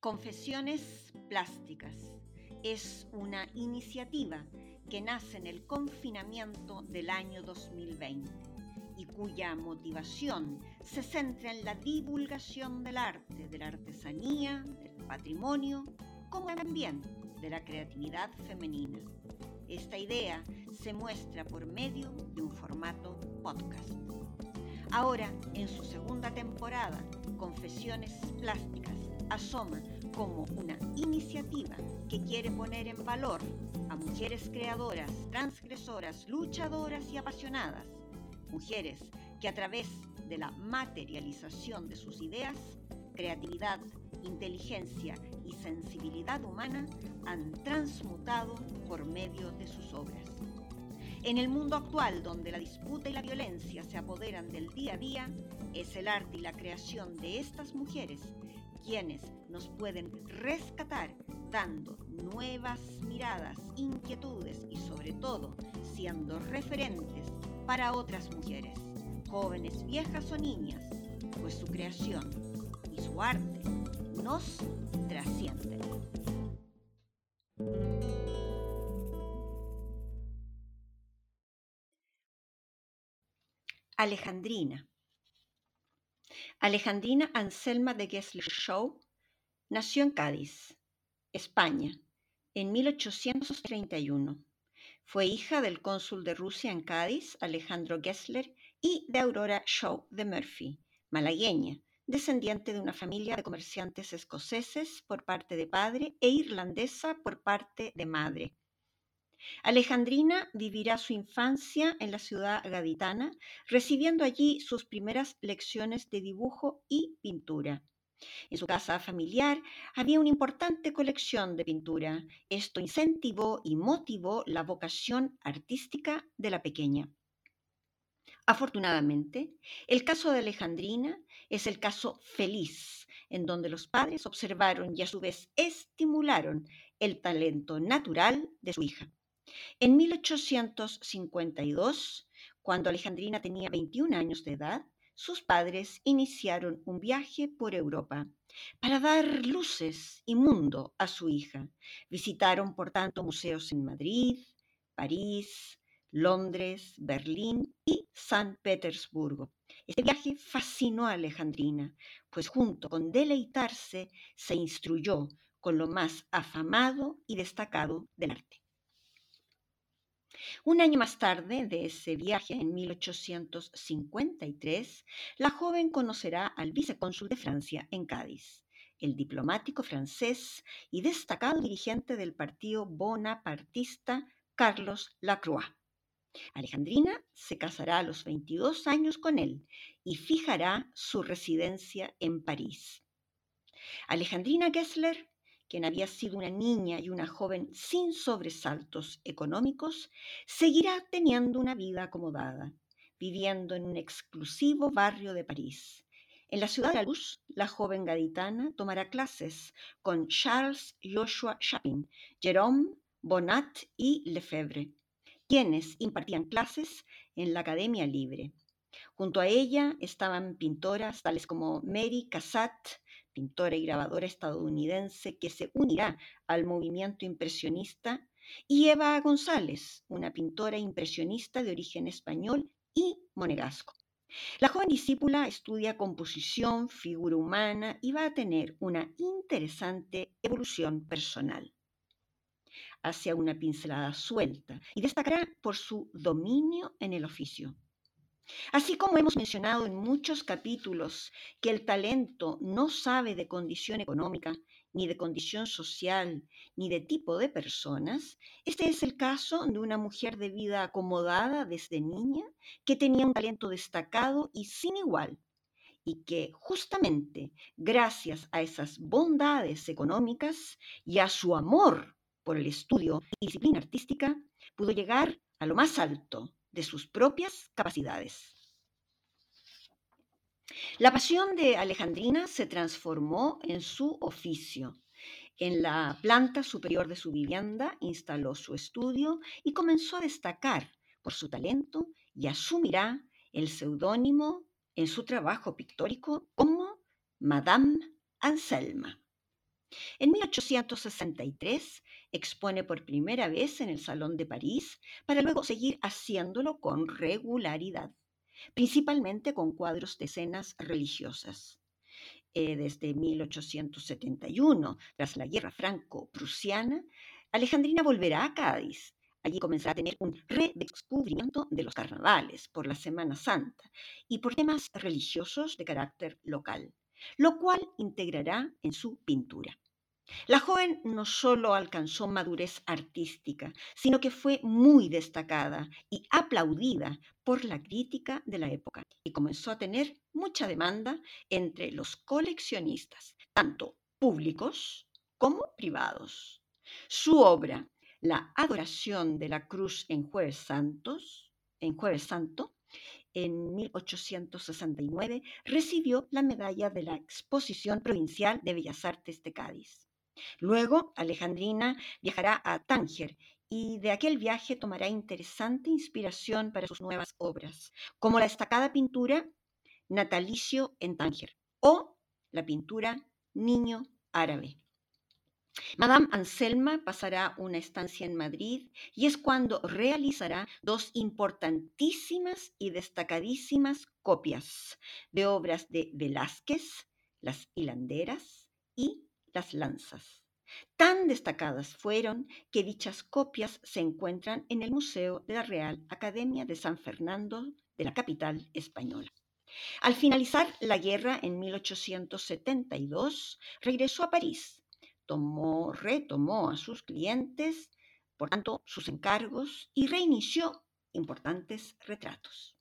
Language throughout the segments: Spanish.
Confesiones Plásticas es una iniciativa que nace en el confinamiento del año 2020 y cuya motivación se centra en la divulgación del arte, de la artesanía, del patrimonio, como también de la creatividad femenina. Esta idea se muestra por medio de un formato podcast. Ahora, en su segunda temporada, Confesiones Plásticas asoma como una iniciativa que quiere poner en valor a mujeres creadoras, transgresoras, luchadoras y apasionadas. Mujeres que a través de la materialización de sus ideas, creatividad, inteligencia y sensibilidad humana han transmutado por medio de sus obras. En el mundo actual, donde la disputa y la violencia se apoderan del día a día, es el arte y la creación de estas mujeres quienes nos pueden rescatar dando nuevas miradas, inquietudes y sobre todo siendo referentes para otras mujeres, jóvenes, viejas o niñas, pues su creación y su arte nos trascienden. Alejandrina. Alejandrina Anselma de Gessler Show nació en Cádiz, España, en 1831. Fue hija del cónsul de Rusia en Cádiz, Alejandro Gessler, y de Aurora Shaw de Murphy, malagueña, descendiente de una familia de comerciantes escoceses por parte de padre e irlandesa por parte de madre. Alejandrina vivirá su infancia en la ciudad gaditana, recibiendo allí sus primeras lecciones de dibujo y pintura. En su casa familiar había una importante colección de pintura. Esto incentivó y motivó la vocación artística de la pequeña. Afortunadamente, el caso de Alejandrina es el caso feliz, en donde los padres observaron y a su vez estimularon el talento natural de su hija. En 1852, cuando Alejandrina tenía 21 años de edad, sus padres iniciaron un viaje por Europa para dar luces y mundo a su hija. Visitaron, por tanto, museos en Madrid, París, Londres, Berlín y San Petersburgo. Este viaje fascinó a Alejandrina, pues junto con deleitarse se instruyó con lo más afamado y destacado del arte. Un año más tarde de ese viaje, en 1853, la joven conocerá al vicecónsul de Francia en Cádiz, el diplomático francés y destacado dirigente del partido bonapartista Carlos Lacroix. Alejandrina se casará a los 22 años con él y fijará su residencia en París. Alejandrina Gessler quien había sido una niña y una joven sin sobresaltos económicos, seguirá teniendo una vida acomodada, viviendo en un exclusivo barrio de París. En la ciudad de la luz, la joven gaditana tomará clases con Charles Joshua Chapin, Jérôme Bonnat y Lefebvre, quienes impartían clases en la Academia Libre. Junto a ella estaban pintoras tales como Mary Cassatt, pintora y grabadora estadounidense que se unirá al movimiento impresionista, y Eva González, una pintora impresionista de origen español y monegasco. La joven discípula estudia composición, figura humana y va a tener una interesante evolución personal hacia una pincelada suelta y destacará por su dominio en el oficio. Así como hemos mencionado en muchos capítulos que el talento no sabe de condición económica, ni de condición social, ni de tipo de personas, este es el caso de una mujer de vida acomodada desde niña que tenía un talento destacado y sin igual, y que justamente gracias a esas bondades económicas y a su amor por el estudio y disciplina artística, pudo llegar a lo más alto de sus propias capacidades. La pasión de Alejandrina se transformó en su oficio. En la planta superior de su vivienda instaló su estudio y comenzó a destacar por su talento y asumirá el seudónimo en su trabajo pictórico como Madame Anselma. En 1863 expone por primera vez en el Salón de París para luego seguir haciéndolo con regularidad, principalmente con cuadros de escenas religiosas. Eh, desde 1871, tras la guerra franco-prusiana, Alejandrina volverá a Cádiz. Allí comenzará a tener un redescubrimiento de los carnavales por la Semana Santa y por temas religiosos de carácter local, lo cual integrará en su pintura. La joven no solo alcanzó madurez artística, sino que fue muy destacada y aplaudida por la crítica de la época y comenzó a tener mucha demanda entre los coleccionistas, tanto públicos como privados. Su obra, La adoración de la cruz en Jueves Santos, en Jueves Santo, en 1869 recibió la medalla de la Exposición Provincial de Bellas Artes de Cádiz. Luego, Alejandrina viajará a Tánger y de aquel viaje tomará interesante inspiración para sus nuevas obras, como la destacada pintura Natalicio en Tánger o la pintura Niño Árabe. Madame Anselma pasará una estancia en Madrid y es cuando realizará dos importantísimas y destacadísimas copias de obras de Velázquez, Las hilanderas y las lanzas. Tan destacadas fueron que dichas copias se encuentran en el Museo de la Real Academia de San Fernando de la capital española. Al finalizar la guerra en 1872, regresó a París, tomó, retomó a sus clientes, por tanto, sus encargos y reinició importantes retratos.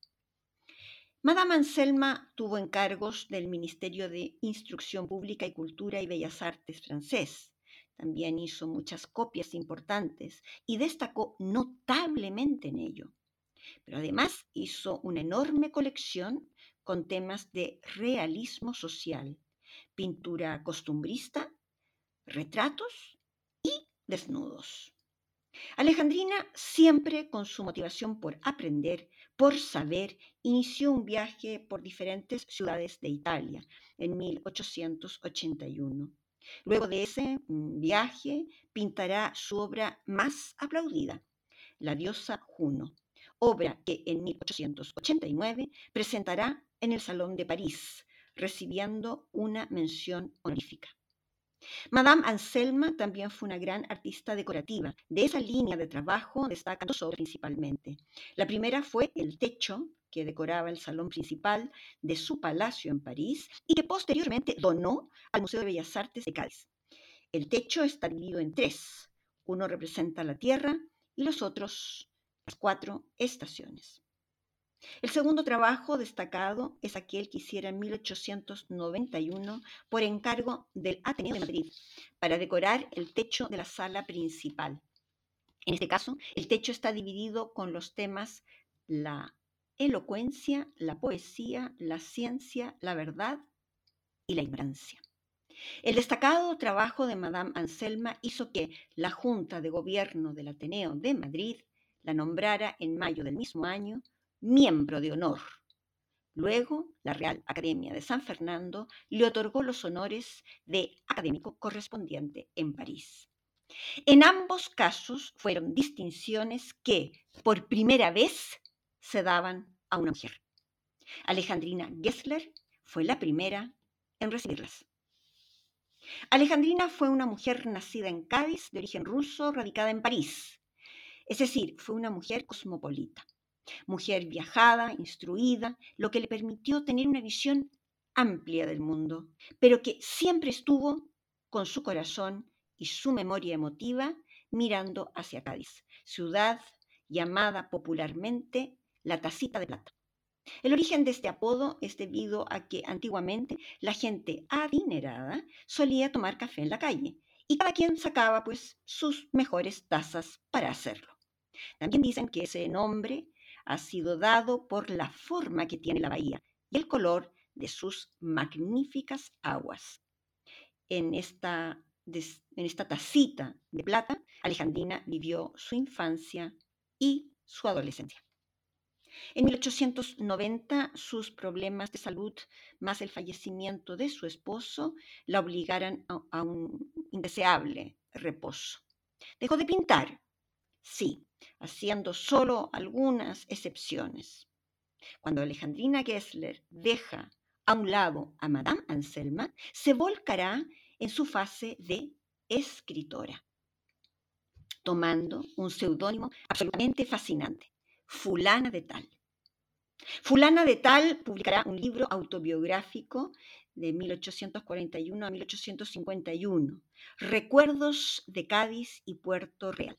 Madame Anselma tuvo encargos del Ministerio de Instrucción Pública y Cultura y Bellas Artes francés. También hizo muchas copias importantes y destacó notablemente en ello. Pero además hizo una enorme colección con temas de realismo social, pintura costumbrista, retratos y desnudos. Alejandrina, siempre con su motivación por aprender, por saber, inició un viaje por diferentes ciudades de Italia en 1881. Luego de ese mm, viaje pintará su obra más aplaudida, La diosa Juno, obra que en 1889 presentará en el Salón de París, recibiendo una mención honorífica. Madame Anselma también fue una gran artista decorativa. De esa línea de trabajo destacan dos obras principalmente. La primera fue el techo que decoraba el salón principal de su palacio en París y que posteriormente donó al Museo de Bellas Artes de Cádiz. El techo está dividido en tres. Uno representa la Tierra y los otros las cuatro estaciones. El segundo trabajo destacado es aquel que hiciera en 1891 por encargo del Ateneo de Madrid para decorar el techo de la sala principal. En este caso, el techo está dividido con los temas la elocuencia, la poesía, la ciencia, la verdad y la ignorancia. El destacado trabajo de Madame Anselma hizo que la Junta de Gobierno del Ateneo de Madrid la nombrara en mayo del mismo año miembro de honor. Luego, la Real Academia de San Fernando le otorgó los honores de académico correspondiente en París. En ambos casos fueron distinciones que, por primera vez, se daban a una mujer. Alejandrina Gessler fue la primera en recibirlas. Alejandrina fue una mujer nacida en Cádiz, de origen ruso, radicada en París. Es decir, fue una mujer cosmopolita mujer viajada, instruida, lo que le permitió tener una visión amplia del mundo, pero que siempre estuvo con su corazón y su memoria emotiva mirando hacia Cádiz, ciudad llamada popularmente la tacita de plata. El origen de este apodo es debido a que antiguamente la gente adinerada solía tomar café en la calle y cada quien sacaba pues sus mejores tazas para hacerlo. También dicen que ese nombre ha sido dado por la forma que tiene la bahía y el color de sus magníficas aguas. En esta, en esta tacita de plata, Alejandrina vivió su infancia y su adolescencia. En 1890 sus problemas de salud más el fallecimiento de su esposo la obligaron a, a un indeseable reposo. Dejó de pintar, sí, haciendo solo algunas excepciones. Cuando Alejandrina Gessler deja a un lado a Madame Anselma, se volcará en su fase de escritora, tomando un seudónimo absolutamente fascinante, Fulana de Tal. Fulana de Tal publicará un libro autobiográfico de 1841 a 1851, Recuerdos de Cádiz y Puerto Real,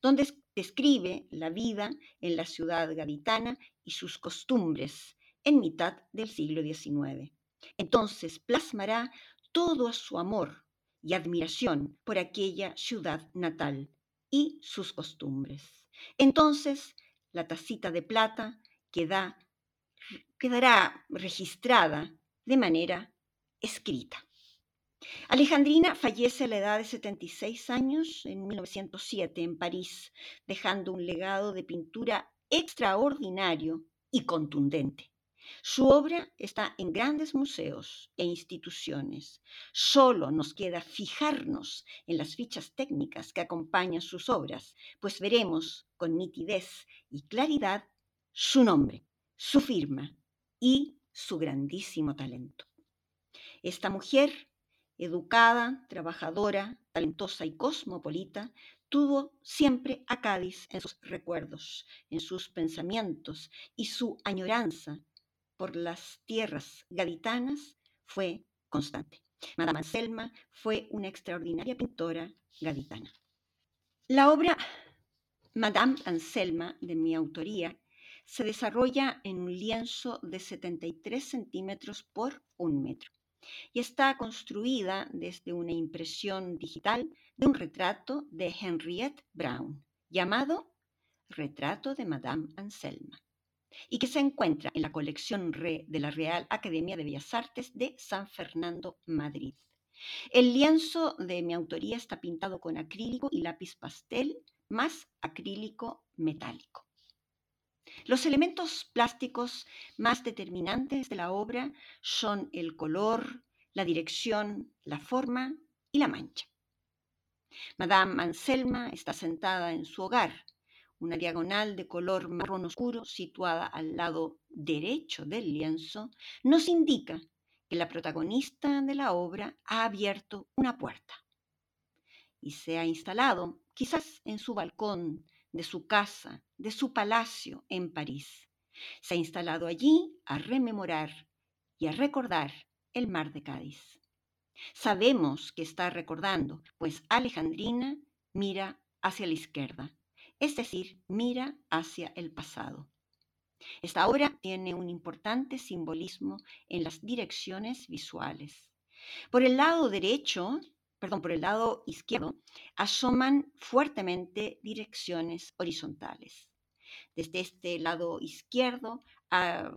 donde describe la vida en la ciudad gaditana y sus costumbres en mitad del siglo XIX. Entonces plasmará todo su amor y admiración por aquella ciudad natal y sus costumbres. Entonces, la tacita de plata queda, quedará registrada de manera escrita. Alejandrina fallece a la edad de 76 años en 1907 en París, dejando un legado de pintura extraordinario y contundente. Su obra está en grandes museos e instituciones. Solo nos queda fijarnos en las fichas técnicas que acompañan sus obras, pues veremos con nitidez y claridad su nombre, su firma y su grandísimo talento. Esta mujer educada, trabajadora, talentosa y cosmopolita, tuvo siempre a Cádiz en sus recuerdos, en sus pensamientos y su añoranza por las tierras gaditanas fue constante. Madame Anselma fue una extraordinaria pintora gaditana. La obra Madame Anselma, de mi autoría, se desarrolla en un lienzo de 73 centímetros por un metro y está construida desde una impresión digital de un retrato de Henriette Brown llamado Retrato de Madame Anselma y que se encuentra en la colección RE de la Real Academia de Bellas Artes de San Fernando, Madrid. El lienzo de mi autoría está pintado con acrílico y lápiz pastel más acrílico metálico. Los elementos plásticos más determinantes de la obra son el color, la dirección, la forma y la mancha. Madame Anselma está sentada en su hogar, una diagonal de color marrón oscuro situada al lado derecho del lienzo, nos indica que la protagonista de la obra ha abierto una puerta y se ha instalado, quizás en su balcón de su casa, de su palacio en París. Se ha instalado allí a rememorar y a recordar el mar de Cádiz. Sabemos que está recordando, pues Alejandrina mira hacia la izquierda es decir, mira hacia el pasado. Esta obra tiene un importante simbolismo en las direcciones visuales. Por el lado derecho, perdón, por el lado izquierdo, asoman fuertemente direcciones horizontales. Desde este lado izquierdo,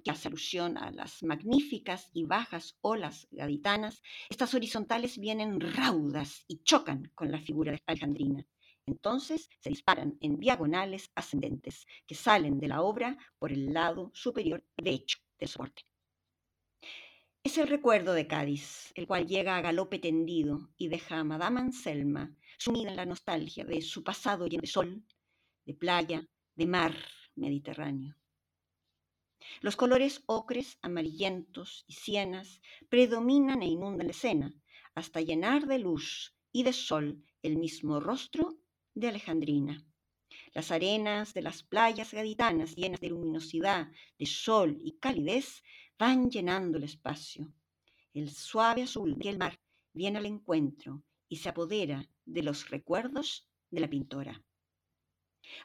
que hace alusión a las magníficas y bajas olas gaditanas, estas horizontales vienen raudas y chocan con la figura de Alejandrina. Entonces se disparan en diagonales ascendentes que salen de la obra por el lado superior derecho del soporte. Es el recuerdo de Cádiz, el cual llega a galope tendido y deja a Madame Anselma sumida en la nostalgia de su pasado lleno de sol, de playa, de mar Mediterráneo. Los colores ocres, amarillentos y sienas predominan e inundan la escena, hasta llenar de luz y de sol el mismo rostro de Alejandrina. Las arenas de las playas gaditanas, llenas de luminosidad, de sol y calidez, van llenando el espacio. El suave azul del mar viene al encuentro y se apodera de los recuerdos de la pintora.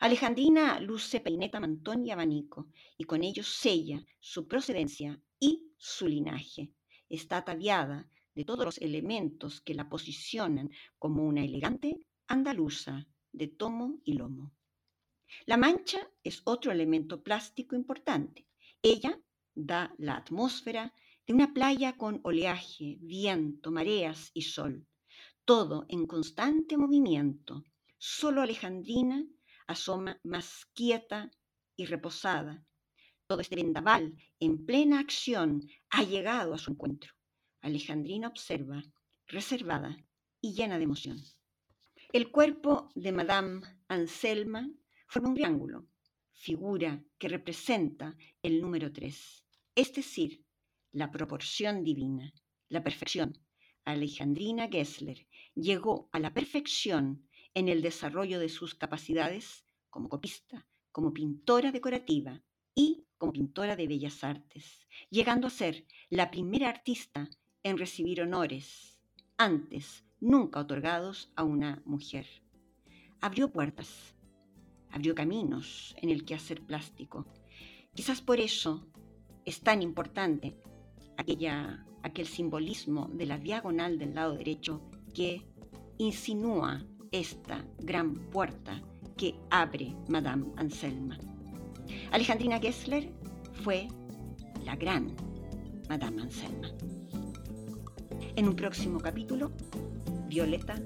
Alejandrina luce peineta, mantón y abanico, y con ello sella su procedencia y su linaje. Está ataviada de todos los elementos que la posicionan como una elegante andaluza de tomo y lomo. La mancha es otro elemento plástico importante. Ella da la atmósfera de una playa con oleaje, viento, mareas y sol, todo en constante movimiento. Solo Alejandrina asoma más quieta y reposada, todo este vendaval en plena acción ha llegado a su encuentro. Alejandrina observa, reservada y llena de emoción. El cuerpo de Madame Anselma forma un triángulo, figura que representa el número tres, es decir, la proporción divina, la perfección. Alejandrina Gessler llegó a la perfección en el desarrollo de sus capacidades como copista, como pintora decorativa y como pintora de bellas artes, llegando a ser la primera artista en recibir honores, antes nunca otorgados a una mujer. Abrió puertas, abrió caminos en el quehacer plástico. Quizás por eso es tan importante aquella, aquel simbolismo de la diagonal del lado derecho que insinúa esta gran puerta que abre Madame Anselma. Alejandrina Gessler fue la gran Madame Anselma. En un próximo capítulo, Violeta.